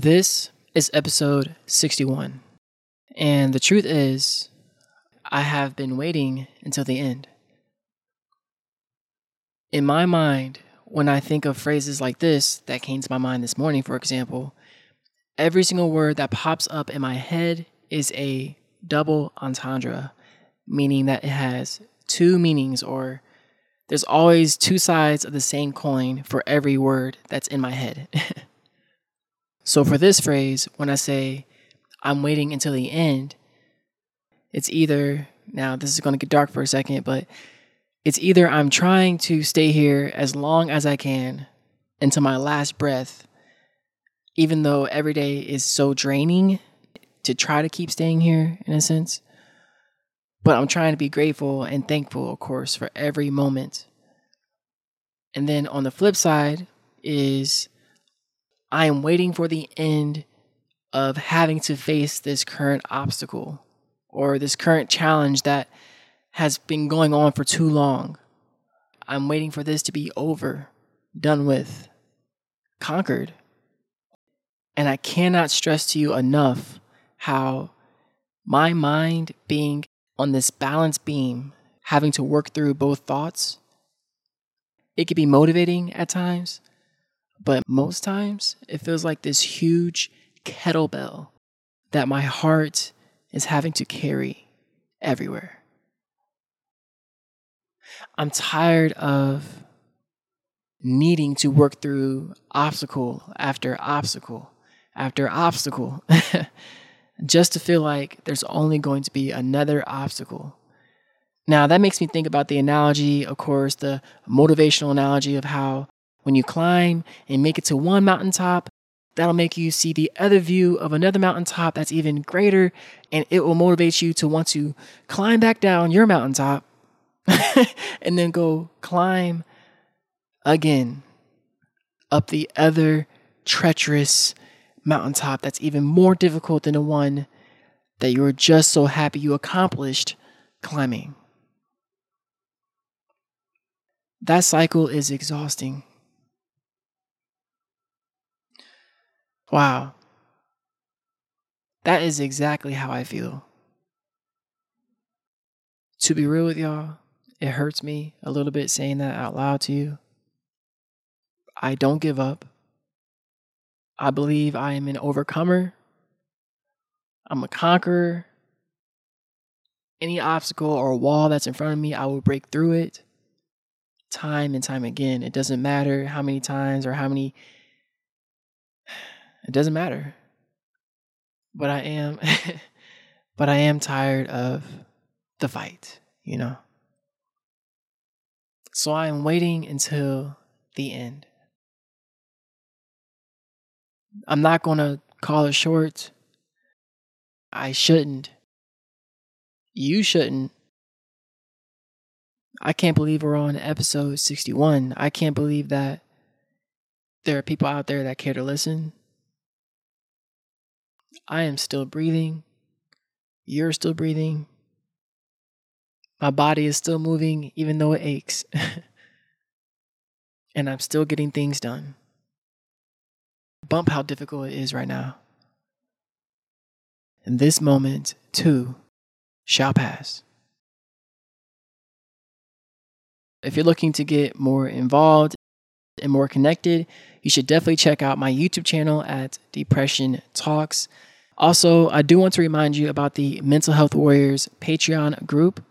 This is episode 61. And the truth is, I have been waiting until the end. In my mind, when I think of phrases like this that came to my mind this morning, for example, every single word that pops up in my head is a double entendre, meaning that it has two meanings or there's always two sides of the same coin for every word that's in my head. so for this phrase, when I say I'm waiting until the end, it's either now this is going to get dark for a second, but it's either I'm trying to stay here as long as I can until my last breath, even though every day is so draining to try to keep staying here in a sense. But I'm trying to be grateful and thankful, of course, for every moment. And then on the flip side is I am waiting for the end of having to face this current obstacle or this current challenge that has been going on for too long. I'm waiting for this to be over, done with, conquered. And I cannot stress to you enough how my mind being on this balance beam, having to work through both thoughts, it can be motivating at times, but most times it feels like this huge kettlebell that my heart is having to carry everywhere. I'm tired of needing to work through obstacle after obstacle after obstacle just to feel like there's only going to be another obstacle. Now, that makes me think about the analogy, of course, the motivational analogy of how when you climb and make it to one mountaintop, that'll make you see the other view of another mountaintop that's even greater, and it will motivate you to want to climb back down your mountaintop and then go climb again up the other treacherous mountaintop that's even more difficult than the one that you were just so happy you accomplished climbing. That cycle is exhausting. Wow. That is exactly how I feel. To be real with y'all, it hurts me a little bit saying that out loud to you. I don't give up. I believe I am an overcomer. I'm a conqueror. Any obstacle or wall that's in front of me, I will break through it time and time again. It doesn't matter how many times or how many, it doesn't matter. But I am, but I am tired of the fight, you know? So I am waiting until the end. I'm not going to call it short. I shouldn't. You shouldn't. I can't believe we're on episode 61. I can't believe that there are people out there that care to listen. I am still breathing. You're still breathing. My body is still moving, even though it aches. and I'm still getting things done. Bump how difficult it is right now. And this moment, too, shall pass. If you're looking to get more involved and more connected, you should definitely check out my YouTube channel at Depression Talks. Also, I do want to remind you about the Mental Health Warriors Patreon group.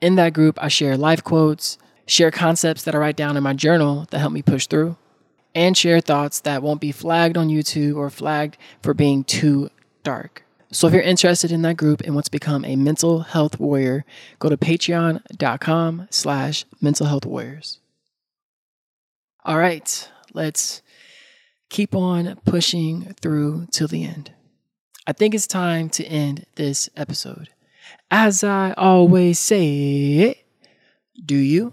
In that group, I share life quotes, share concepts that I write down in my journal that help me push through, and share thoughts that won't be flagged on YouTube or flagged for being too dark. So if you're interested in that group and want to become a mental health warrior, go to patreon.com slash mental health warriors. All right, let's keep on pushing through till the end. I think it's time to end this episode. As I always say, do you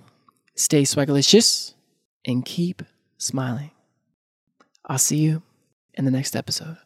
stay swagalicious and keep smiling. I'll see you in the next episode.